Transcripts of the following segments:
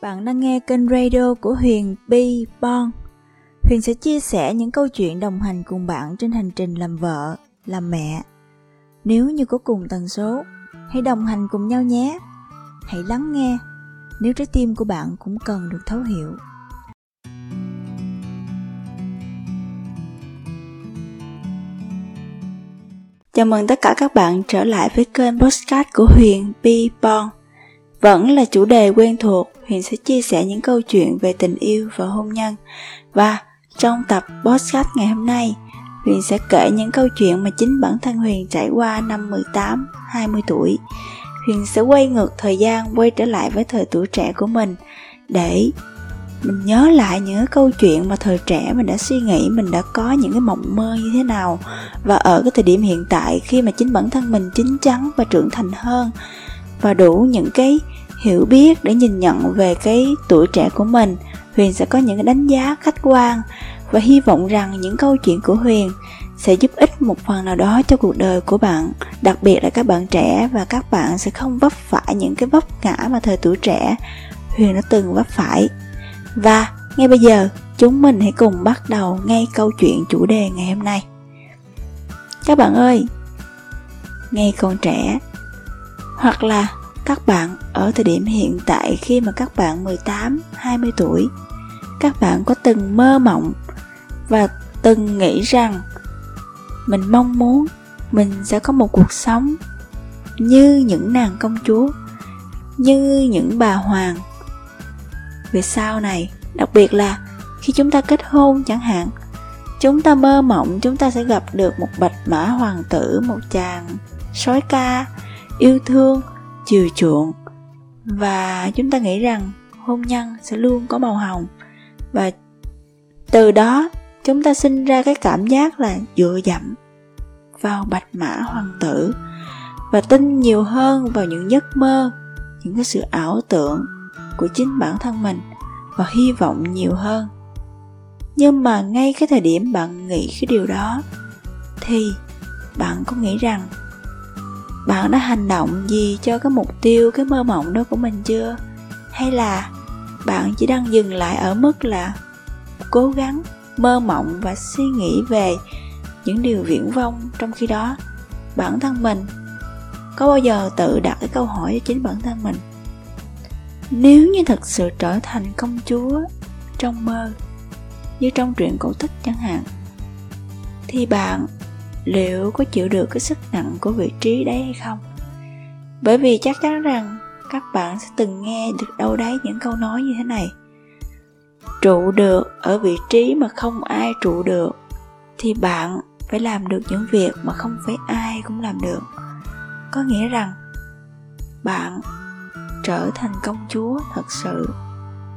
Bạn đang nghe kênh radio của Huyền Bi Bon. Huyền sẽ chia sẻ những câu chuyện đồng hành cùng bạn trên hành trình làm vợ, làm mẹ. Nếu như có cùng tần số, hãy đồng hành cùng nhau nhé. Hãy lắng nghe, nếu trái tim của bạn cũng cần được thấu hiểu. Chào mừng tất cả các bạn trở lại với kênh podcast của Huyền Bi Bon. Vẫn là chủ đề quen thuộc, Huyền sẽ chia sẻ những câu chuyện về tình yêu và hôn nhân. Và trong tập podcast ngày hôm nay, Huyền sẽ kể những câu chuyện mà chính bản thân Huyền trải qua năm 18, 20 tuổi. Huyền sẽ quay ngược thời gian, quay trở lại với thời tuổi trẻ của mình để mình nhớ lại những câu chuyện mà thời trẻ mình đã suy nghĩ mình đã có những cái mộng mơ như thế nào và ở cái thời điểm hiện tại khi mà chính bản thân mình chín chắn và trưởng thành hơn và đủ những cái hiểu biết để nhìn nhận về cái tuổi trẻ của mình. Huyền sẽ có những cái đánh giá khách quan và hy vọng rằng những câu chuyện của huyền sẽ giúp ích một phần nào đó cho cuộc đời của bạn, đặc biệt là các bạn trẻ và các bạn sẽ không vấp phải những cái vấp ngã mà thời tuổi trẻ huyền đã từng vấp phải. Và ngay bây giờ, chúng mình hãy cùng bắt đầu ngay câu chuyện chủ đề ngày hôm nay. Các bạn ơi, ngay còn trẻ hoặc là các bạn ở thời điểm hiện tại khi mà các bạn 18, 20 tuổi, các bạn có từng mơ mộng và từng nghĩ rằng mình mong muốn mình sẽ có một cuộc sống như những nàng công chúa, như những bà hoàng. Về sau này, đặc biệt là khi chúng ta kết hôn chẳng hạn, chúng ta mơ mộng chúng ta sẽ gặp được một bạch mã hoàng tử, một chàng sói ca yêu thương, chiều chuộng. Và chúng ta nghĩ rằng hôn nhân sẽ luôn có màu hồng. Và từ đó, chúng ta sinh ra cái cảm giác là dựa dẫm vào bạch mã hoàng tử. Và tin nhiều hơn vào những giấc mơ, những cái sự ảo tưởng của chính bản thân mình và hy vọng nhiều hơn. Nhưng mà ngay cái thời điểm bạn nghĩ cái điều đó, thì bạn có nghĩ rằng bạn đã hành động gì cho cái mục tiêu, cái mơ mộng đó của mình chưa? Hay là bạn chỉ đang dừng lại ở mức là cố gắng, mơ mộng và suy nghĩ về những điều viễn vông trong khi đó? Bản thân mình, có bao giờ tự đặt cái câu hỏi cho chính bản thân mình? Nếu như thật sự trở thành công chúa trong mơ, như trong truyện cổ tích chẳng hạn, thì bạn liệu có chịu được cái sức nặng của vị trí đấy hay không? Bởi vì chắc chắn rằng các bạn sẽ từng nghe được đâu đấy những câu nói như thế này. Trụ được ở vị trí mà không ai trụ được, thì bạn phải làm được những việc mà không phải ai cũng làm được. Có nghĩa rằng, bạn trở thành công chúa thật sự,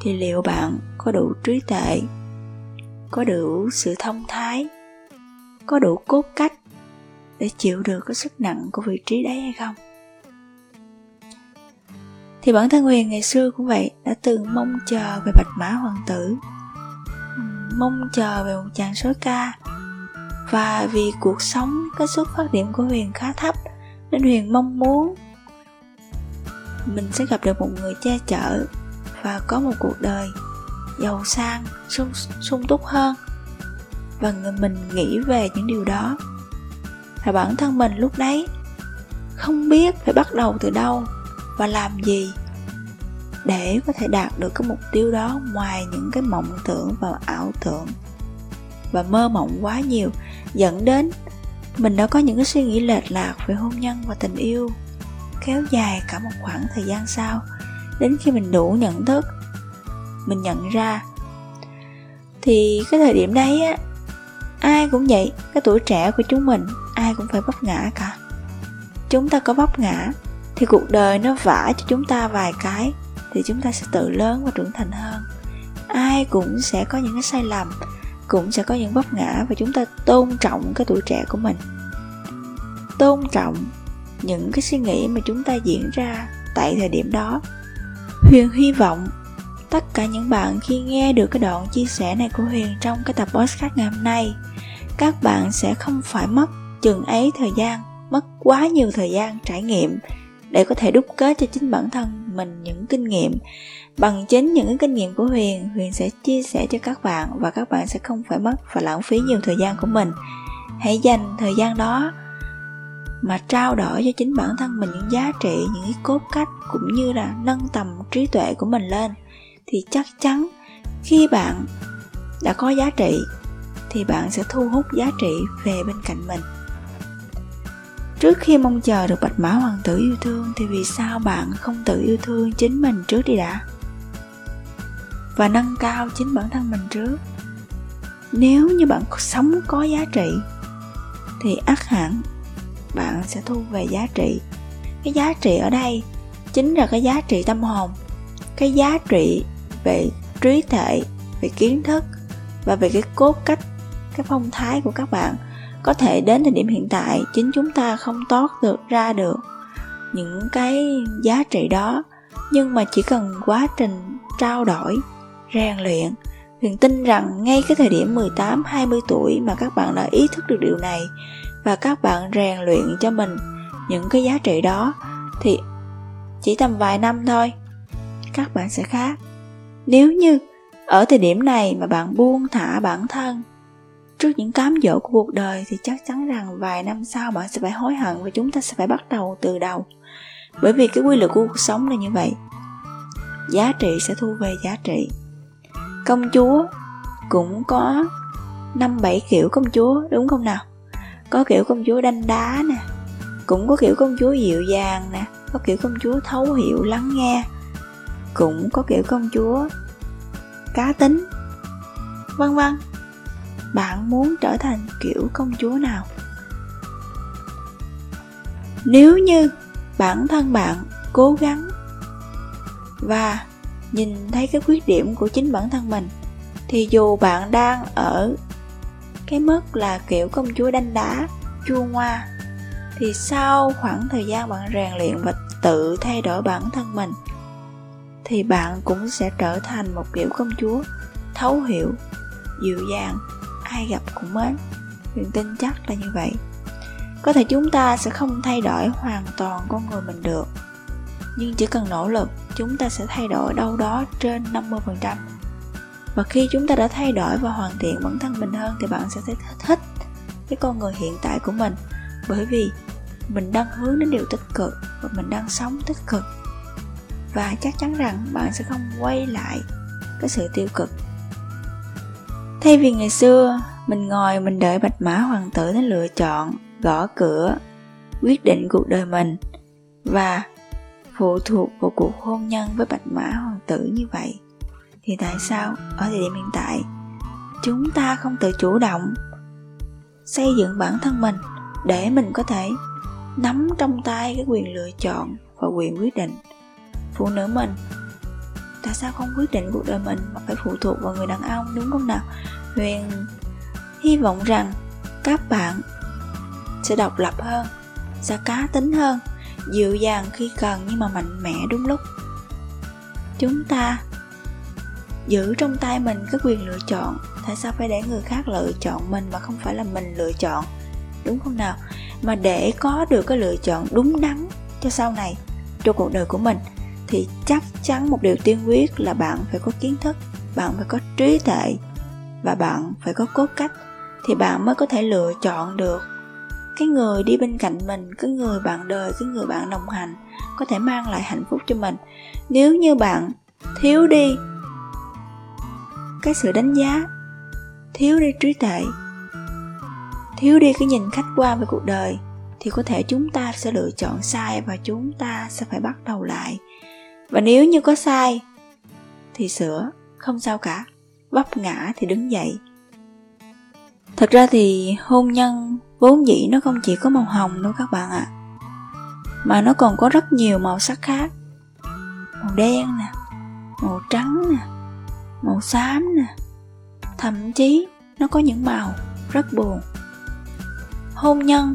thì liệu bạn có đủ trí tuệ, có đủ sự thông thái, có đủ cốt cách để chịu được cái sức nặng của vị trí đấy hay không. Thì bản thân huyền ngày xưa cũng vậy đã từng mong chờ về bạch mã hoàng tử mong chờ về một chàng sói ca. Và vì cuộc sống cái xuất phát điểm của huyền khá thấp nên huyền mong muốn mình sẽ gặp được một người che chở và có một cuộc đời giàu sang sung, sung túc hơn. Và người mình nghĩ về những điều đó là bản thân mình lúc đấy. Không biết phải bắt đầu từ đâu và làm gì để có thể đạt được cái mục tiêu đó ngoài những cái mộng tưởng và ảo tưởng. Và mơ mộng quá nhiều dẫn đến mình đã có những cái suy nghĩ lệch lạc về hôn nhân và tình yêu kéo dài cả một khoảng thời gian sau. Đến khi mình đủ nhận thức, mình nhận ra, thì cái thời điểm đấy á, ai cũng vậy, cái tuổi trẻ của chúng mình ai cũng phải vấp ngã cả. Chúng ta có vấp ngã thì cuộc đời nó vả cho chúng ta vài cái thì chúng ta sẽ tự lớn và trưởng thành hơn. Ai cũng sẽ có những cái sai lầm, cũng sẽ có những vấp ngã và chúng ta tôn trọng cái tuổi trẻ của mình. Tôn trọng những cái suy nghĩ mà chúng ta diễn ra tại thời điểm đó. Huyền hy vọng tất cả những bạn khi nghe được cái đoạn chia sẻ này của huyền trong cái tập podcast ngày hôm nay, các bạn sẽ không phải mất chừng ấy thời gian, mất quá nhiều thời gian trải nghiệm để có thể đúc kết cho chính bản thân mình những kinh nghiệm. Bằng chính những kinh nghiệm của huyền huyền sẽ chia sẻ cho các bạn và các bạn sẽ không phải mất và lãng phí nhiều thời gian của mình. Hãy dành thời gian đó mà trao đổi cho chính bản thân mình những giá trị, những cái cốt cách cũng như là nâng tầm trí tuệ của mình lên. Thì chắc chắn khi bạn đã có giá trị thì bạn sẽ thu hút giá trị về bên cạnh mình trước khi mong chờ được bạch mã hoàng tử yêu thương, thì vì sao bạn không tự yêu thương chính mình trước đi đã? Và nâng cao chính bản thân mình trước. Nếu như bạn sống có giá trị, thì ắt hẳn, bạn sẽ thu về giá trị. Cái giá trị ở đây chính là cái giá trị tâm hồn, cái giá trị về trí tuệ, về kiến thức và về cái cốt cách, cái phong thái của các bạn có thể đến thời điểm hiện tại chính chúng ta không tót được ra được những cái giá trị đó nhưng mà chỉ cần quá trình trao đổi rèn luyện Huyền tin rằng ngay cái thời điểm 18, 20 tuổi mà các bạn đã ý thức được điều này và các bạn rèn luyện cho mình những cái giá trị đó thì chỉ tầm vài năm thôi các bạn sẽ khác. Nếu như ở thời điểm này mà bạn buông thả bản thân trước những cám dỗ của cuộc đời thì chắc chắn rằng vài năm sau bạn sẽ phải hối hận và chúng ta sẽ phải bắt đầu từ đầu. Bởi vì cái quy luật của cuộc sống là như vậy. Giá trị sẽ thu về giá trị công chúa cũng có năm bảy kiểu công chúa, đúng không nào có kiểu công chúa đanh đá nè, cũng có kiểu công chúa dịu dàng nè, có kiểu công chúa thấu hiểu, lắng nghe, cũng có kiểu công chúa cá tính, vân vân bạn muốn trở thành kiểu công chúa nào? Nếu như bản thân bạn cố gắng và nhìn thấy cái khuyết điểm của chính bản thân mình, thì dù bạn đang ở cái mức là kiểu công chúa đanh đá, chua ngoa, thì sau khoảng thời gian bạn rèn luyện và tự thay đổi bản thân mình, thì bạn cũng sẽ trở thành một kiểu công chúa thấu hiểu, dịu dàng ai gặp cũng mến huyền tin chắc là như vậy. Có thể chúng ta sẽ không thay đổi hoàn toàn con người mình được. Nhưng chỉ cần nỗ lực, chúng ta sẽ thay đổi đâu đó trên 50% và khi chúng ta đã thay đổi và hoàn thiện bản thân mình hơn thì bạn sẽ thấy thích cái con người hiện tại của mình. Bởi vì mình đang hướng đến điều tích cực và mình đang sống tích cực. Và chắc chắn rằng bạn sẽ không quay lại cái sự tiêu cực thay vì ngày xưa, mình ngồi mình đợi bạch mã hoàng tử đến lựa chọn, gõ cửa, quyết định cuộc đời mình. Và phụ thuộc vào cuộc hôn nhân với bạch mã hoàng tử như vậy, thì tại sao ở thời điểm hiện tại, chúng ta không tự chủ động xây dựng bản thân mình để mình có thể nắm trong tay cái quyền lựa chọn và quyền quyết định? Phụ nữ mình tại sao không quyết định cuộc đời mình mà phải phụ thuộc vào người đàn ông, đúng không nào? Huyền hy vọng rằng các bạn sẽ độc lập hơn, sẽ cá tính hơn, dịu dàng khi cần nhưng mà mạnh mẽ đúng lúc. Chúng ta giữ trong tay mình cái quyền lựa chọn, tại sao phải để người khác lựa chọn mình mà không phải là mình lựa chọn, đúng không nào? Mà để có được cái lựa chọn đúng đắn cho sau này, cho cuộc đời của mình thì chắc chắn một điều tiên quyết là bạn phải có kiến thức, bạn phải có trí tuệ và bạn phải có cốt cách thì bạn mới có thể lựa chọn được. Cái người đi bên cạnh mình, cái người bạn đời, cái người bạn đồng hành có thể mang lại hạnh phúc cho mình. Nếu như bạn thiếu đi cái sự đánh giá, thiếu đi trí tuệ, thiếu đi cái nhìn khách quan về cuộc đời thì có thể chúng ta sẽ lựa chọn sai và chúng ta sẽ phải bắt đầu lại và nếu như có sai, thì sửa, không sao cả. Vấp ngã thì đứng dậy. Thật ra thì hôn nhân vốn dĩ nó không chỉ có màu hồng đâu các bạn ạ. À. mà nó còn có rất nhiều màu sắc khác. Màu đen nè, màu trắng nè, màu xám nè. Thậm chí nó có những màu rất buồn. Hôn nhân,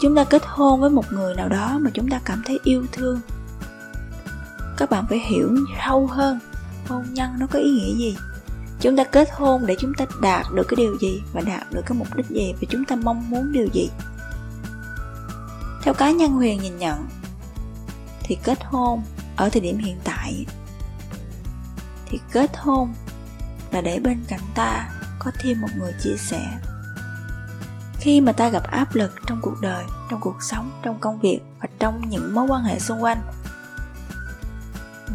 chúng ta kết hôn với một người nào đó mà chúng ta cảm thấy yêu thương các bạn phải hiểu sâu hơn hôn nhân nó có ý nghĩa gì. Chúng ta kết hôn để chúng ta đạt được cái điều gì và đạt được cái mục đích gì và chúng ta mong muốn điều gì. Theo cá nhân huyền nhìn nhận, thì kết hôn ở thời điểm hiện tại, thì kết hôn là để bên cạnh ta có thêm một người chia sẻ. Khi mà ta gặp áp lực trong cuộc đời, trong cuộc sống, trong công việc và trong những mối quan hệ xung quanh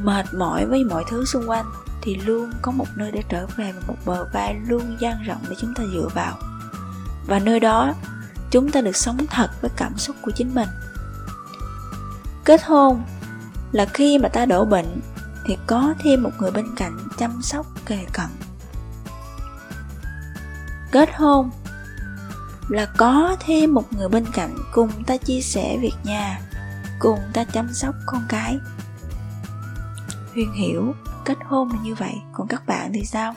mệt mỏi với mọi thứ xung quanh thì luôn có một nơi để trở về và một bờ vai luôn dang rộng để chúng ta dựa vào. Và nơi đó, chúng ta được sống thật với cảm xúc của chính mình. Kết hôn là khi mà ta đổ bệnh thì có thêm một người bên cạnh chăm sóc, kề cận. Kết hôn là có thêm một người bên cạnh cùng ta chia sẻ việc nhà, cùng ta chăm sóc con cái huyền hiểu kết hôn là như vậy, còn các bạn thì sao?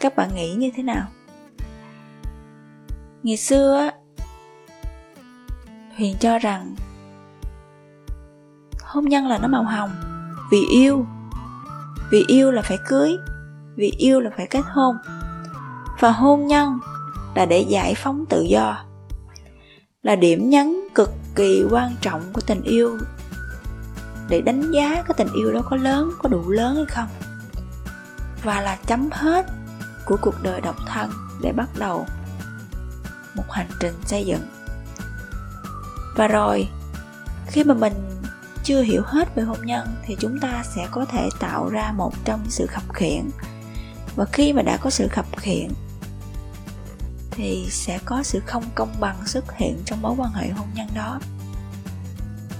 Các bạn nghĩ như thế nào? Ngày xưa huyền cho rằng hôn nhân là nó màu hồng, vì yêu. Vì yêu là phải cưới, vì yêu là phải kết hôn. Và hôn nhân là để giải phóng tự do, là điểm nhấn cực kỳ quan trọng của tình yêu để đánh giá cái tình yêu đó có lớn, có đủ lớn hay không. Và là chấm hết của cuộc đời độc thân để bắt đầu một hành trình xây dựng. Và rồi, khi mà mình chưa hiểu hết về hôn nhân thì chúng ta sẽ có thể tạo ra một trong sự khập khiển và khi mà đã có sự khập khiển thì sẽ có sự không công bằng xuất hiện trong mối quan hệ hôn nhân đó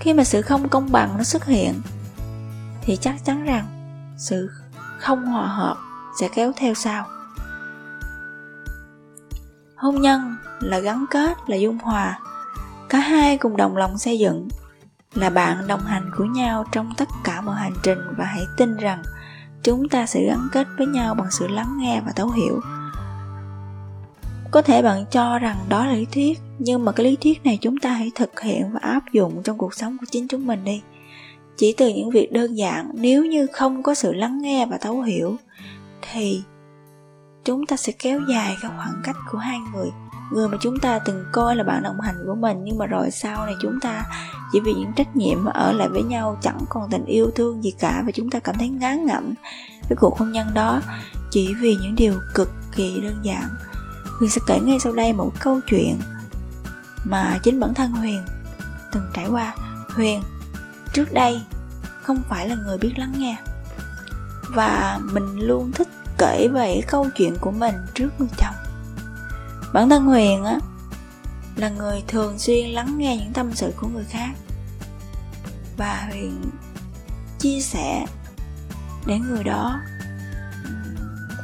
khi mà sự không công bằng nó xuất hiện, thì chắc chắn rằng sự không hòa hợp sẽ kéo theo sau. Hôn nhân là gắn kết, là dung hòa. Cả hai cùng đồng lòng xây dựng là bạn đồng hành của nhau trong tất cả mọi hành trình và hãy tin rằng chúng ta sẽ gắn kết với nhau bằng sự lắng nghe và thấu hiểu có thể bạn cho rằng đó là lý thuyết, nhưng mà cái lý thuyết này chúng ta hãy thực hiện và áp dụng trong cuộc sống của chính chúng mình đi. Chỉ từ những việc đơn giản, nếu như không có sự lắng nghe và thấu hiểu, thì chúng ta sẽ kéo dài cái khoảng cách của hai người. Người mà chúng ta từng coi là bạn đồng hành của mình, nhưng mà rồi sau này chúng ta chỉ vì những trách nhiệm mà ở lại với nhau, chẳng còn tình yêu thương gì cả và chúng ta cảm thấy ngán ngẩm với cuộc hôn nhân đó chỉ vì những điều cực kỳ đơn giản. Huyền sẽ kể ngay sau đây một câu chuyện mà chính bản thân Huyền từng trải qua. Huyền, trước đây, không phải là người biết lắng nghe và mình luôn thích kể về câu chuyện của mình trước người chồng. Bản thân Huyền á, là người thường xuyên lắng nghe những tâm sự của người khác và Huyền chia sẻ để người đó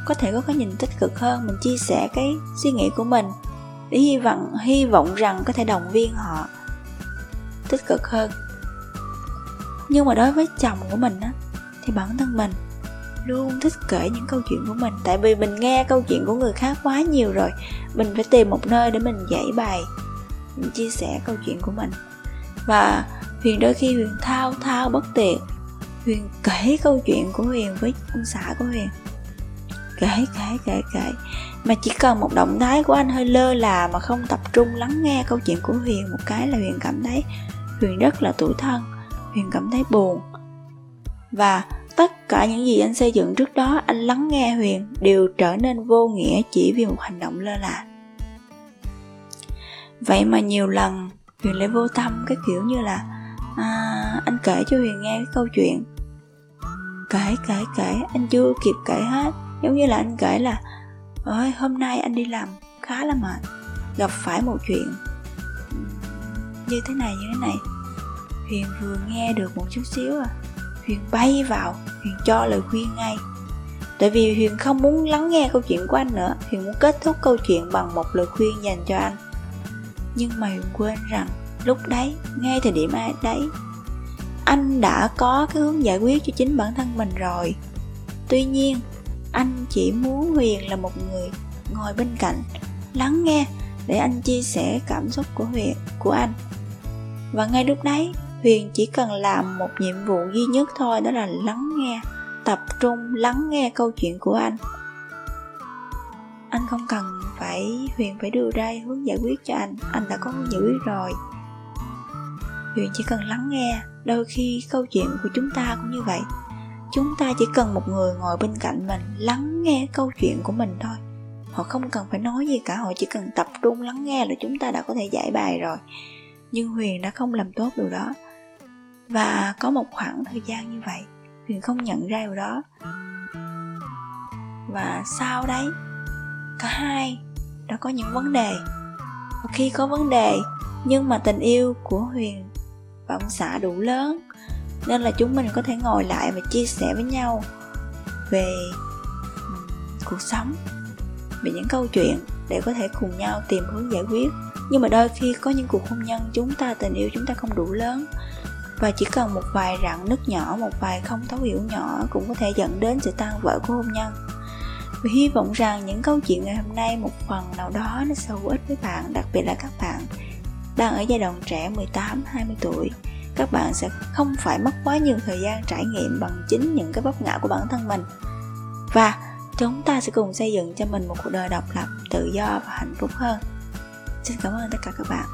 có thể có cái nhìn tích cực hơn, mình chia sẻ cái suy nghĩ của mình. Để hy vọng hy vọng rằng có thể động viên họ tích cực hơn. Nhưng mà đối với chồng của mình á, thì bản thân mình luôn thích kể những câu chuyện của mình. Tại vì mình nghe câu chuyện của người khác quá nhiều rồi, mình phải tìm một nơi để mình giải bài mình chia sẻ câu chuyện của mình. Và huyền đôi khi huyền thao thao bất tiện huyền kể câu chuyện của huyền với ông xã của huyền kể kể kể kể. Mà chỉ cần một động thái của anh hơi lơ là mà không tập trung lắng nghe câu chuyện của huyền một cái là huyền cảm thấy huyền rất là tủi thân huyền cảm thấy buồn. Và tất cả những gì anh xây dựng trước đó anh lắng nghe huyền đều trở nên vô nghĩa chỉ vì một hành động lơ là. Vậy mà nhiều lần huyền lại vô tâm cái kiểu như là à, anh kể cho huyền nghe cái câu chuyện. Kể kể kể anh chưa kịp kể hết giống như là anh kể là ơi hôm nay anh đi làm khá là mệt, gặp phải một chuyện như thế này, như thế này. Huyền vừa nghe được một chút xíu à huyền bay vào, huyền cho lời khuyên ngay. Tại vì huyền không muốn lắng nghe câu chuyện của anh nữa, huyền muốn kết thúc câu chuyện bằng một lời khuyên dành cho anh. Nhưng mà huyền quên rằng, lúc đấy, ngay thời điểm ai đấy, anh đã có cái hướng giải quyết cho chính bản thân mình rồi. Tuy nhiên anh chỉ muốn huyền là một người ngồi bên cạnh, lắng nghe để anh chia sẻ cảm xúc của huyền, của anh. Và ngay lúc đấy huyền chỉ cần làm một nhiệm vụ duy nhất thôi, đó là lắng nghe, tập trung lắng nghe câu chuyện của anh. Anh không cần phải, huyền phải đưa ra hướng giải quyết cho anh anh đã có hướng giải quyết rồi. Huyền chỉ cần lắng nghe, đôi khi câu chuyện của chúng ta cũng như vậy chúng ta chỉ cần một người ngồi bên cạnh mình, lắng nghe câu chuyện của mình thôi. Họ không cần phải nói gì cả, họ chỉ cần tập trung lắng nghe là chúng ta đã có thể giải bài rồi. Nhưng huyền đã không làm tốt điều đó. Và có một khoảng thời gian như vậy, huyền không nhận ra điều đó. Và sau đấy, cả hai đã có những vấn đề. Và khi có vấn đề, nhưng mà tình yêu của huyền và ông xã đủ lớn nên là chúng mình có thể ngồi lại và chia sẻ với nhau về cuộc sống, về những câu chuyện để có thể cùng nhau tìm hướng giải quyết. Nhưng mà đôi khi có những cuộc hôn nhân chúng ta, tình yêu chúng ta không đủ lớn và chỉ cần một vài rạn nứt nhỏ, một vài không thấu hiểu nhỏ cũng có thể dẫn đến sự tan vỡ của hôn nhân. Và hy vọng rằng những câu chuyện ngày hôm nay một phần nào đó nó sẽ hữu ích với bạn, đặc biệt là các bạn đang ở giai đoạn trẻ 18 20 tuổi các bạn sẽ không phải mất quá nhiều thời gian trải nghiệm bằng chính những cái vấp ngã của bản thân mình. Và chúng ta sẽ cùng xây dựng cho mình một cuộc đời độc lập, tự do và hạnh phúc hơn. Xin cảm ơn tất cả các bạn.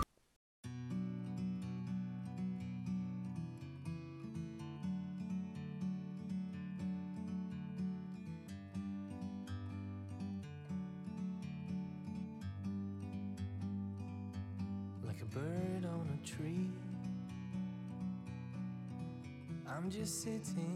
Sitting